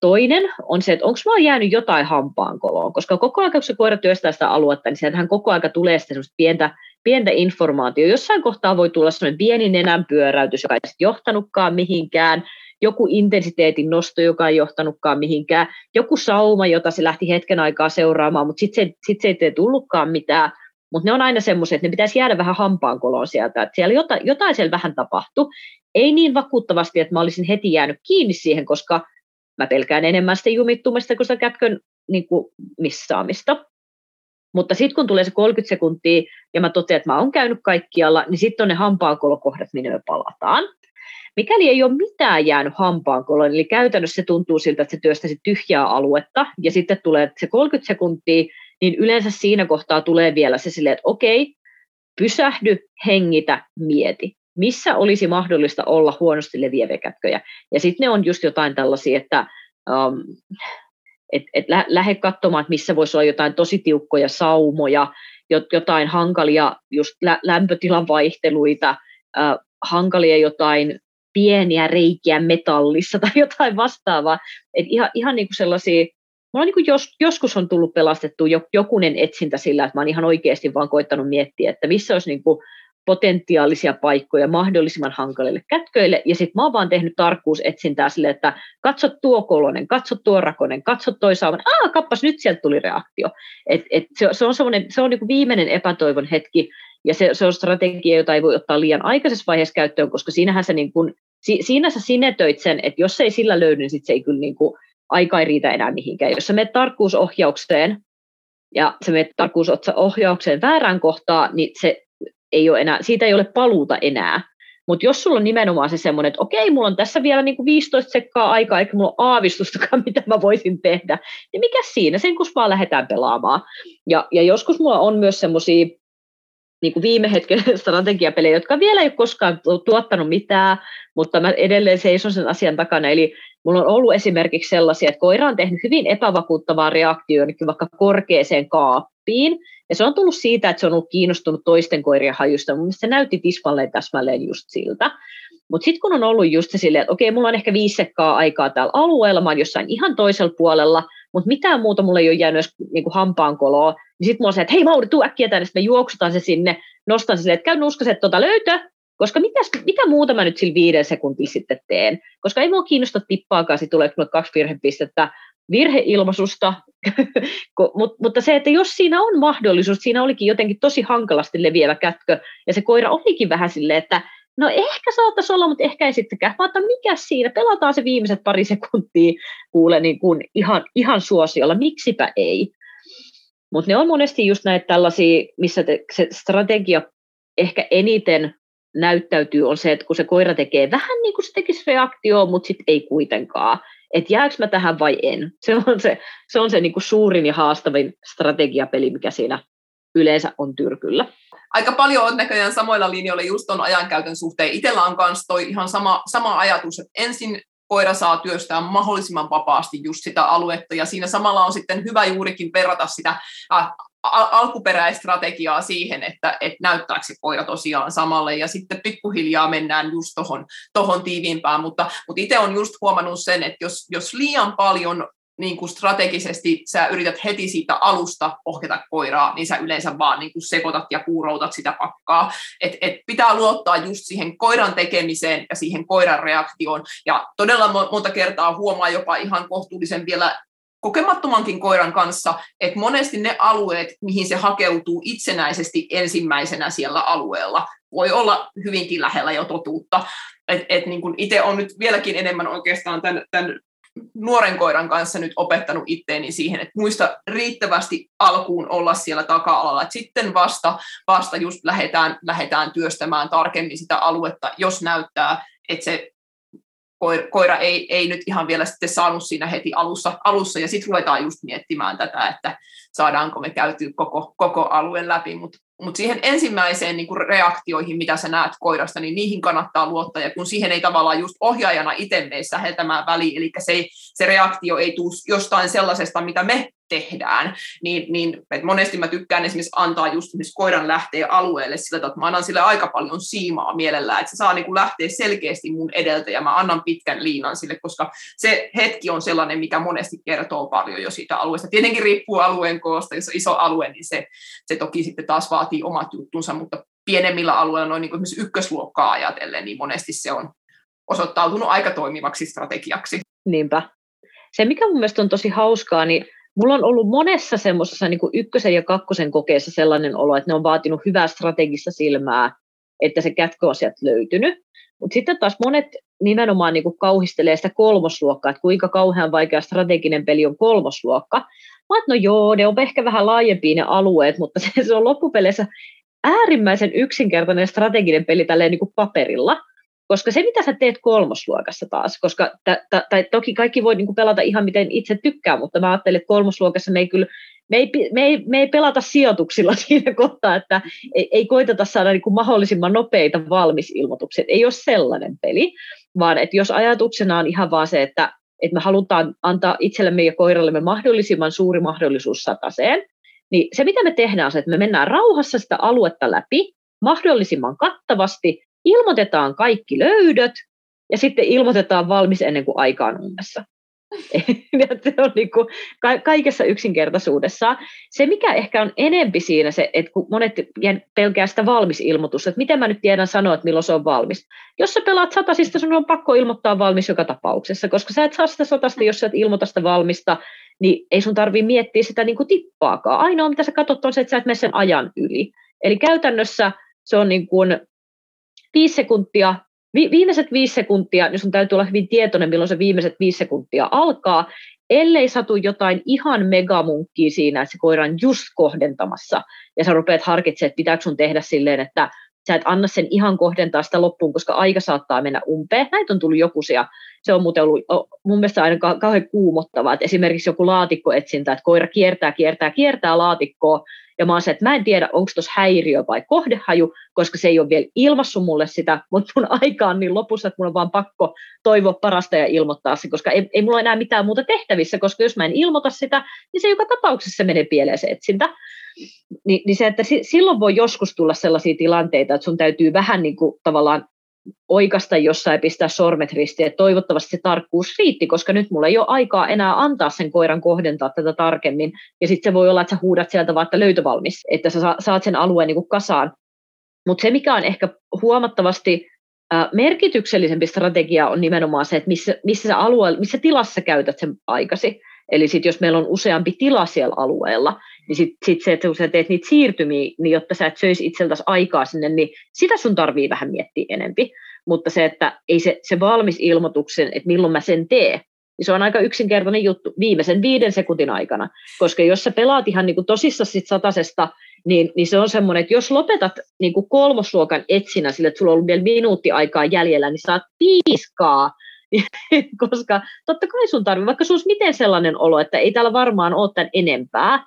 Toinen on se, että onko vaan jäänyt jotain hampaankoloon, koska koko ajan, kun se koira työstää sitä aluetta, niin sieltähän koko ajan tulee sitä pientä, pientä informaatiota. Jossain kohtaa voi tulla sellainen pieni nenänpyöräytys, joka ei johtanutkaan mihinkään, joku intensiteetin nosto, joka ei johtanutkaan mihinkään, joku sauma, jota se lähti hetken aikaa seuraamaan, mutta sitten se, sit se ei tee tullutkaan mitään, mutta ne on aina semmoisia, että ne pitäisi jäädä vähän hampaankoloon sieltä, että siellä jotain, jotain siellä vähän tapahtui. Ei niin vakuuttavasti, että mä olisin heti jäänyt kiinni siihen, koska mä pelkään enemmän sitä jumittumista kuin sitä kätkön niin kuin missaamista. Mutta sitten kun tulee se 30 sekuntia ja mä totean, että mä oon käynyt kaikkialla, niin sitten on ne hampaankolokohdat, minne me palataan. Mikäli ei ole mitään jäänyt hampaankoloon, eli käytännössä se tuntuu siltä, että se työstäisi tyhjää aluetta, ja sitten tulee se 30 sekuntia, niin yleensä siinä kohtaa tulee vielä se silleen, että okei, pysähdy, hengitä, mieti missä olisi mahdollista olla huonosti leviäviä kätköjä. Ja sitten ne on just jotain tällaisia, että um, et, et lä- lähde katsomaan, että missä voisi olla jotain tosi tiukkoja saumoja, jotain hankalia just lä- lämpötilan vaihteluita, äh, hankalia jotain pieniä reikiä metallissa tai jotain vastaavaa. Et ihan, ihan niin kuin sellaisia, mulla niin kuin jos, joskus on tullut pelastettu jokunen etsintä sillä, että mä oon ihan oikeasti vaan koittanut miettiä, että missä olisi niin kuin potentiaalisia paikkoja mahdollisimman hankalille kätköille, ja sitten mä oon vaan tehnyt tarkkuusetsintää sille, että katso tuo kolonen, katso tuo rakonen, katso toi saavan, aah, kappas, nyt sieltä tuli reaktio. Et, et se, se, on, se on niinku viimeinen epätoivon hetki, ja se, se on strategia, jota ei voi ottaa liian aikaisessa vaiheessa käyttöön, koska siinähän sä, niin kun, si, siinä sä sinetöit sen, että jos ei sillä löydy, niin sit se ei kyllä niin kun, aika ei riitä enää mihinkään. Jos sä menet tarkkuusohjaukseen, ja se menet tarkkuusohjaukseen väärään kohtaan, niin se ei ole enää, siitä ei ole paluuta enää. Mutta jos sulla on nimenomaan se semmoinen, että okei, mulla on tässä vielä niinku 15 sekkaa aikaa, eikä mulla ole aavistustakaan, mitä mä voisin tehdä, niin mikä siinä, sen kun vaan lähdetään pelaamaan. Ja, ja joskus mulla on myös semmoisia niin viime hetken strategiapelejä, jotka vielä ei ole koskaan tuottanut mitään, mutta mä edelleen seison sen asian takana. Eli mulla on ollut esimerkiksi sellaisia, että koira on tehnyt hyvin epävakuuttavaa reaktioon vaikka korkeaseen kaappiin, ja se on tullut siitä, että se on ollut kiinnostunut toisten koirien hajusta. Mun se näytti tismalleen täsmälleen just siltä. Mutta sitten kun on ollut just se silleen, että okei, mulla on ehkä viisi sekkaa aikaa täällä alueella, mä oon jossain ihan toisella puolella, mutta mitään muuta mulle ei ole jäänyt edes niin hampaankoloa, niin sitten mulla on se, että hei Mauri, tuu äkkiä tänne, sitten me juoksutaan se sinne, nostan se silleen, että käy nuskaset tuota löytö, koska mitäs, mitä muuta mä nyt sillä viiden sekuntia sitten teen, koska ei mua kiinnosta tippaakaan, sitten tulee kaksi virhepistettä, virheilmaisusta, Mut, mutta se, että jos siinä on mahdollisuus, siinä olikin jotenkin tosi hankalasti leviävä kätkö, ja se koira olikin vähän silleen, että no ehkä saattaisi olla, mutta ehkä ei sittenkään. Mä mikä siinä, pelataan se viimeiset pari sekuntia, kuule niin kuin ihan, ihan suosiolla, miksipä ei. Mutta ne on monesti just näitä tällaisia, missä te, se strategia ehkä eniten näyttäytyy, on se, että kun se koira tekee vähän niin kuin se tekisi reaktio, mutta sitten ei kuitenkaan että jääkö mä tähän vai en. Se on se, se, on se niin kuin suurin ja haastavin strategiapeli, mikä siinä yleensä on tyrkyllä. Aika paljon on näköjään samoilla linjoilla just tuon ajankäytön suhteen. Itellä on myös toi ihan sama, sama ajatus, että ensin koira saa työstää mahdollisimman vapaasti just sitä aluetta, ja siinä samalla on sitten hyvä juurikin verrata sitä alkuperäistrategiaa siihen, että, että näyttääkö se koira tosiaan samalle, ja sitten pikkuhiljaa mennään just tuohon tohon tiiviimpään, mutta, mutta itse on just huomannut sen, että jos, jos liian paljon niin kuin strategisesti sä yrität heti siitä alusta ohjata koiraa, niin sä yleensä vaan niin kuin sekoitat ja puuroutat sitä pakkaa. Et, et pitää luottaa just siihen koiran tekemiseen ja siihen koiran reaktioon. Ja todella monta kertaa huomaa jopa ihan kohtuullisen vielä kokemattomankin koiran kanssa, että monesti ne alueet, mihin se hakeutuu itsenäisesti ensimmäisenä siellä alueella, voi olla hyvinkin lähellä jo totuutta. Et, et niin kun itse on nyt vieläkin enemmän oikeastaan tämän, tämän nuoren koiran kanssa nyt opettanut itteeni siihen, että muista riittävästi alkuun olla siellä taka-alalla, sitten vasta, vasta just lähdetään, lähdetään työstämään tarkemmin sitä aluetta, jos näyttää, että se koira ei, ei nyt ihan vielä sitten saanut siinä heti alussa, alussa. Ja sitten ruvetaan just miettimään tätä, että saadaanko me käytyä koko, koko alueen läpi, mutta mutta siihen ensimmäiseen niin reaktioihin, mitä sä näet koirasta, niin niihin kannattaa luottaa, ja kun siihen ei tavallaan just ohjaajana itse mene säheltämään väliin, eli se, se reaktio ei tule jostain sellaisesta, mitä me tehdään, niin, niin että monesti mä tykkään esimerkiksi antaa just esimerkiksi koiran lähteä alueelle sillä että mä annan sille aika paljon siimaa mielellään, että se saa niin kuin lähteä selkeästi mun edeltä ja mä annan pitkän liinan sille, koska se hetki on sellainen, mikä monesti kertoo paljon jo siitä alueesta. Tietenkin riippuu alueen koosta, jos on iso alue, niin se, se toki sitten taas vaatii omat juttunsa, mutta pienemmillä alueilla noin niin kuin esimerkiksi ykkösluokkaa ajatellen, niin monesti se on osoittautunut aika toimivaksi strategiaksi. Niinpä. Se, mikä mun mielestä on tosi hauskaa, niin Mulla on ollut monessa semmoisessa niin ykkösen ja kakkosen kokeessa sellainen olo, että ne on vaatinut hyvää strategista silmää, että se kätkö on sieltä löytynyt. Mutta sitten taas monet nimenomaan niin kuin kauhistelee sitä kolmosluokkaa, että kuinka kauhean vaikea strateginen peli on kolmosluokka. Mä no joo, ne on ehkä vähän laajempia ne alueet, mutta se, se on loppupeleissä äärimmäisen yksinkertainen strateginen peli tälleen niin kuin paperilla – koska se, mitä sä teet kolmosluokassa taas, koska t- t- tai toki kaikki voi niinku pelata ihan miten itse tykkää, mutta mä ajattelen, että kolmosluokassa me ei kyllä me ei, me ei, me ei pelata sijoituksilla siinä kohtaa, että ei, ei koiteta saada niin kuin mahdollisimman nopeita valmisilmoituksia. Ei ole sellainen peli, vaan että jos ajatuksena on ihan vaan se, että, että me halutaan antaa itsellemme ja koirallemme mahdollisimman suuri mahdollisuus sataseen, niin se mitä me tehdään on se, että me mennään rauhassa sitä aluetta läpi mahdollisimman kattavasti ilmoitetaan kaikki löydöt ja sitten ilmoitetaan valmis ennen kuin aika on ummessa. se on niin kuin kaikessa yksinkertaisuudessaan. Se, mikä ehkä on enempi siinä, se, että kun monet pelkää sitä valmisilmoitusta, että miten mä nyt tiedän sanoa, että milloin se on valmis. Jos sä pelaat satasista, sun on pakko ilmoittaa valmis joka tapauksessa, koska sä et saa sitä satasta, jos sä et ilmoita sitä valmista, niin ei sun tarvii miettiä sitä niin kuin tippaakaan. Ainoa, mitä sä katsot, on se, että sä et mene sen ajan yli. Eli käytännössä se on niin kuin viisi sekuntia, vi, viimeiset viisi sekuntia, niin sun täytyy olla hyvin tietoinen, milloin se viimeiset viisi sekuntia alkaa, ellei satu jotain ihan megamunkkia siinä, että se koira on just kohdentamassa, ja sä rupeat harkitsemaan, että pitääkö sun tehdä silleen, että sä et anna sen ihan kohdentaa sitä loppuun, koska aika saattaa mennä umpeen. Näitä on tullut jokuisia. Se on muuten ollut mun mielestä aina kauhean kuumottavaa, että esimerkiksi joku laatikkoetsintä, että koira kiertää, kiertää, kiertää laatikkoa, ja mä oon se, että mä en tiedä, onko tuossa häiriö vai kohdehaju, koska se ei ole vielä ilmassu mulle sitä, mutta mun aika on niin lopussa, että mun on vaan pakko toivoa parasta ja ilmoittaa se, koska ei, ei mulla enää mitään muuta tehtävissä, koska jos mä en ilmoita sitä, niin se joka tapauksessa menee pieleen se etsintä. Ni, niin se, että silloin voi joskus tulla sellaisia tilanteita, että sun täytyy vähän niin kuin tavallaan oikasta jossain pistää sormet ristiin, että toivottavasti se tarkkuus riitti, koska nyt mulla ei ole aikaa enää antaa sen koiran kohdentaa tätä tarkemmin, ja sitten se voi olla, että sä huudat sieltä vaan, että löytövalmis, että sä saat sen alueen niin kuin kasaan. Mutta se, mikä on ehkä huomattavasti merkityksellisempi strategia, on nimenomaan se, että missä, missä, sä alue, missä tilassa käytät sen aikasi. Eli sit jos meillä on useampi tila siellä alueella, niin sitten sit se, että kun sä teet niitä siirtymiä, niin jotta sä et söisi itseltäsi aikaa sinne, niin sitä sun tarvii vähän miettiä enempi. Mutta se, että ei se, se valmis ilmoituksen, että milloin mä sen teen, niin se on aika yksinkertainen juttu viimeisen viiden sekuntin aikana. Koska jos sä pelaat ihan niin kuin tosissaan sit satasesta, niin, niin se on semmoinen, että jos lopetat niin kuin kolmosluokan etsinä sille, että sulla on ollut vielä minuutti aikaa jäljellä, niin saat piiskaa koska totta kai sun tarvii, vaikka sun miten sellainen olo, että ei täällä varmaan ole tämän enempää,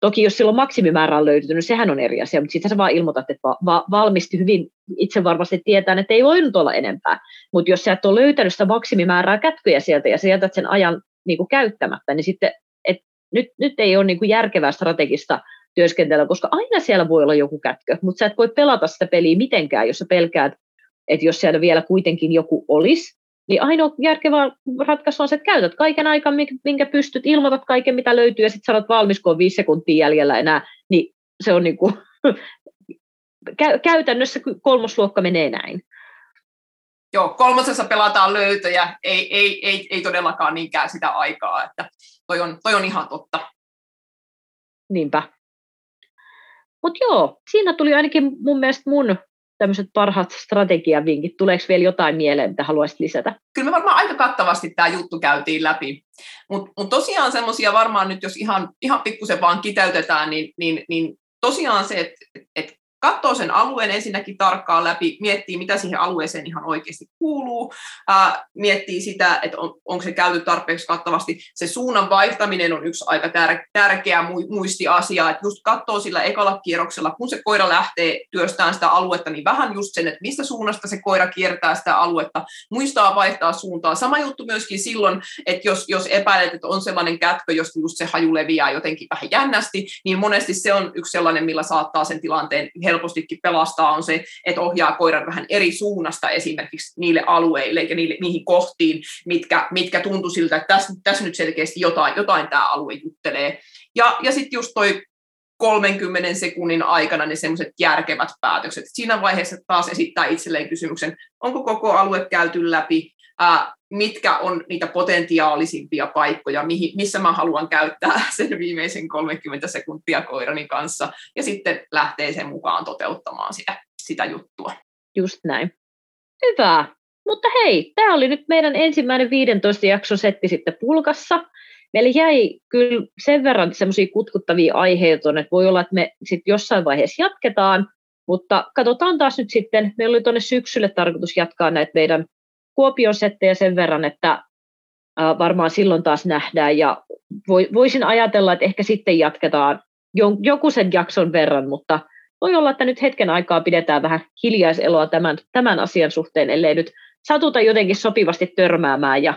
Toki jos silloin maksimimäärä on löytynyt, niin sehän on eri asia, mutta sitten sä vaan ilmoitat, että va- valmisti hyvin itse varmasti tietää, että ei voinut olla enempää. Mutta jos sä et ole löytänyt sitä maksimimäärää kätkyjä sieltä ja sä jätät sen ajan niin kuin käyttämättä, niin sitten et nyt, nyt ei ole niin kuin järkevää strategista työskentelyä, koska aina siellä voi olla joku kätkö, mutta sä et voi pelata sitä peliä mitenkään, jos sä pelkäät, että jos siellä vielä kuitenkin joku olisi, niin ainoa järkevä ratkaisu on se, että käytät kaiken aikaa, minkä pystyt, ilmoitat kaiken, mitä löytyy, ja sitten sanot valmis, kun on viisi sekuntia jäljellä enää, niin se on niin kuin, käytännössä kolmosluokka menee näin. Joo, kolmosessa pelataan löytöjä, ei, ei, ei, ei todellakaan niinkään sitä aikaa, että toi on, toi on ihan totta. Niinpä. Mutta joo, siinä tuli ainakin mun mielestä mun tämmöiset parhaat strategiavinkit? Tuleeko vielä jotain mieleen, mitä haluaisit lisätä? Kyllä me varmaan aika kattavasti tämä juttu käytiin läpi. Mutta mut tosiaan semmoisia varmaan nyt, jos ihan, ihan pikkusen vaan kiteytetään, niin, niin, niin tosiaan se, että et katsoo sen alueen ensinnäkin tarkkaan läpi, miettii, mitä siihen alueeseen ihan oikeasti kuuluu, ää, miettii sitä, että on, onko se käyty tarpeeksi kattavasti. Se suunnan vaihtaminen on yksi aika tär, tärkeä muistiasia, että just katsoo sillä ekalla kierroksella, kun se koira lähtee työstämään sitä aluetta, niin vähän just sen, että mistä suunnasta se koira kiertää sitä aluetta, muistaa vaihtaa suuntaa. Sama juttu myöskin silloin, että jos, jos epäilet, että on sellainen kätkö, josta just se haju leviää jotenkin vähän jännästi, niin monesti se on yksi sellainen, millä saattaa sen tilanteen helpostikin pelastaa, on se, että ohjaa koiran vähän eri suunnasta esimerkiksi niille alueille ja niille, niihin kohtiin, mitkä, mitkä tuntuu siltä, että tässä, tässä nyt selkeästi jotain, jotain tämä alue juttelee. Ja, ja sitten just toi 30 sekunnin aikana ne semmoiset järkevät päätökset. Siinä vaiheessa taas esittää itselleen kysymyksen, onko koko alue käyty läpi, mitkä on niitä potentiaalisimpia paikkoja, mihin, missä mä haluan käyttää sen viimeisen 30 sekuntia koirani kanssa, ja sitten lähtee sen mukaan toteuttamaan sitä, sitä juttua. Just näin. Hyvä. Mutta hei, tämä oli nyt meidän ensimmäinen 15 jakson setti sitten pulkassa. Meillä jäi kyllä sen verran semmoisia kutkuttavia aiheita, että voi olla, että me sitten jossain vaiheessa jatketaan, mutta katsotaan taas nyt sitten, meillä oli tuonne syksylle tarkoitus jatkaa näitä meidän Kuopion settejä sen verran, että varmaan silloin taas nähdään. Ja voisin ajatella, että ehkä sitten jatketaan joku sen jakson verran, mutta voi olla, että nyt hetken aikaa pidetään vähän hiljaiseloa tämän, tämän asian suhteen, ellei nyt satuta jotenkin sopivasti törmäämään ja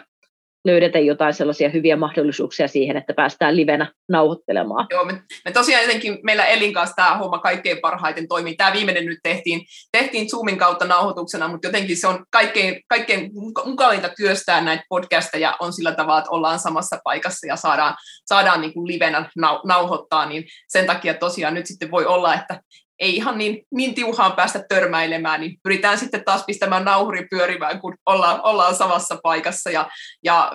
löydetä jotain sellaisia hyviä mahdollisuuksia siihen, että päästään livenä nauhoittelemaan. Joo, me, me tosiaan jotenkin meillä Elin kanssa tämä homma kaikkein parhaiten toimii. Tämä viimeinen nyt tehtiin, tehtiin Zoomin kautta nauhoituksena, mutta jotenkin se on kaikkein, kaikkein mukavinta työstää näitä podcasteja on sillä tavalla, että ollaan samassa paikassa ja saadaan, saadaan niin kuin livenä nau, nauhoittaa, niin sen takia tosiaan nyt sitten voi olla, että ei ihan niin, niin tiuhaan päästä törmäilemään, niin pyritään sitten taas pistämään nauhuri pyörimään, kun ollaan, ollaan samassa paikassa. Ja, ja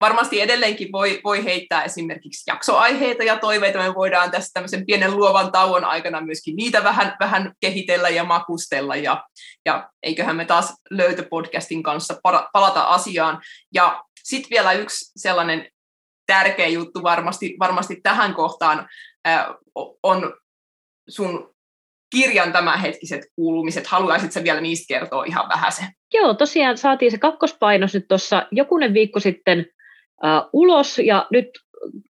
varmasti edelleenkin voi, voi heittää esimerkiksi jaksoaiheita ja toiveita. Me voidaan tässä tämmöisen pienen luovan tauon aikana myöskin niitä vähän, vähän kehitellä ja makustella. Ja, ja eiköhän me taas löytöpodcastin kanssa palata asiaan. Ja sitten vielä yksi sellainen tärkeä juttu varmasti, varmasti tähän kohtaan on sun kirjan tämänhetkiset kuulumiset. Haluaisit sä vielä niistä kertoa ihan vähän se? Joo, tosiaan saatiin se kakkospainos nyt tuossa jokunen viikko sitten uh, ulos, ja nyt,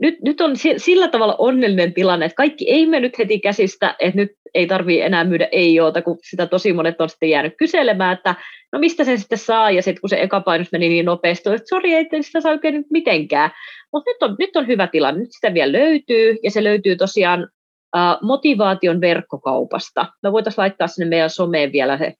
nyt, nyt on sillä tavalla onnellinen tilanne, että kaikki ei mennyt heti käsistä, että nyt ei tarvitse enää myydä ei-joota, kun sitä tosi monet on sitten jäänyt kyselemään, että no mistä sen sitten saa, ja sitten kun se eka painos meni niin nopeasti, että sori, ei sitä saa oikein nyt mitenkään. Mutta nyt on, nyt on hyvä tilanne, nyt sitä vielä löytyy, ja se löytyy tosiaan motivaation verkkokaupasta. Me voitaisiin laittaa sinne meidän someen vielä se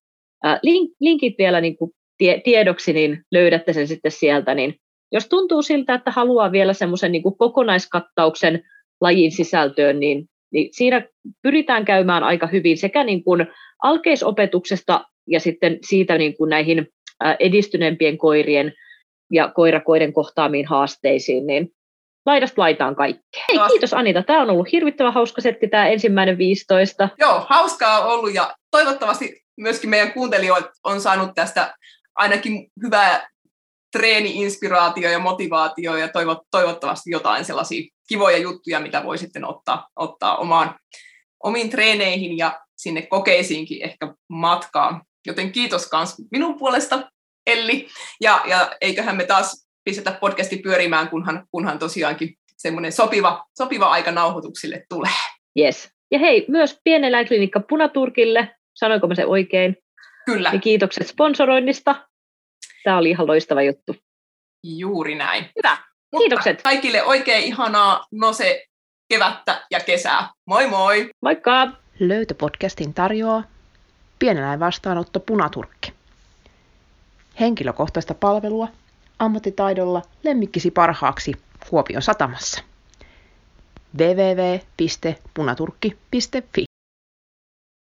link, linkit vielä niin kuin tie, tiedoksi, niin löydätte sen sitten sieltä. Niin jos tuntuu siltä, että haluaa vielä semmoisen niin kokonaiskattauksen lajin sisältöön, niin, niin siinä pyritään käymään aika hyvin sekä niin kuin alkeisopetuksesta ja sitten siitä niin kuin näihin edistyneempien koirien ja koirakoiden kohtaamiin haasteisiin, niin laidasta laitaan kaikki. Hei, kiitos Anita. Tämä on ollut hirvittävän hauska setti, tämä ensimmäinen 15. Joo, hauskaa on ollut ja toivottavasti myöskin meidän kuuntelijoit on saanut tästä ainakin hyvää treeni-inspiraatio ja motivaatio ja toivottavasti jotain sellaisia kivoja juttuja, mitä voi sitten ottaa, ottaa omaan, omiin treeneihin ja sinne kokeisiinkin ehkä matkaan. Joten kiitos myös minun puolesta, Elli. Ja, ja eiköhän me taas pistetä podcasti pyörimään, kunhan, kunhan tosiaankin semmoinen sopiva, sopiva aika nauhoituksille tulee. Yes. Ja hei, myös pieneläinklinikka Punaturkille, sanoinko mä se oikein? Kyllä. Ja kiitokset sponsoroinnista. Tämä oli ihan loistava juttu. Juuri näin. Hyvä. Mutta Kiitokset. Kaikille oikein ihanaa Nose kevättä ja kesää. Moi moi! Moikka! Löytöpodcastin tarjoaa Pieneläin vastaanotto Punaturkki. Henkilökohtaista palvelua ammattitaidolla lemmikkisi parhaaksi Kuopion satamassa. www.punaturkki.fi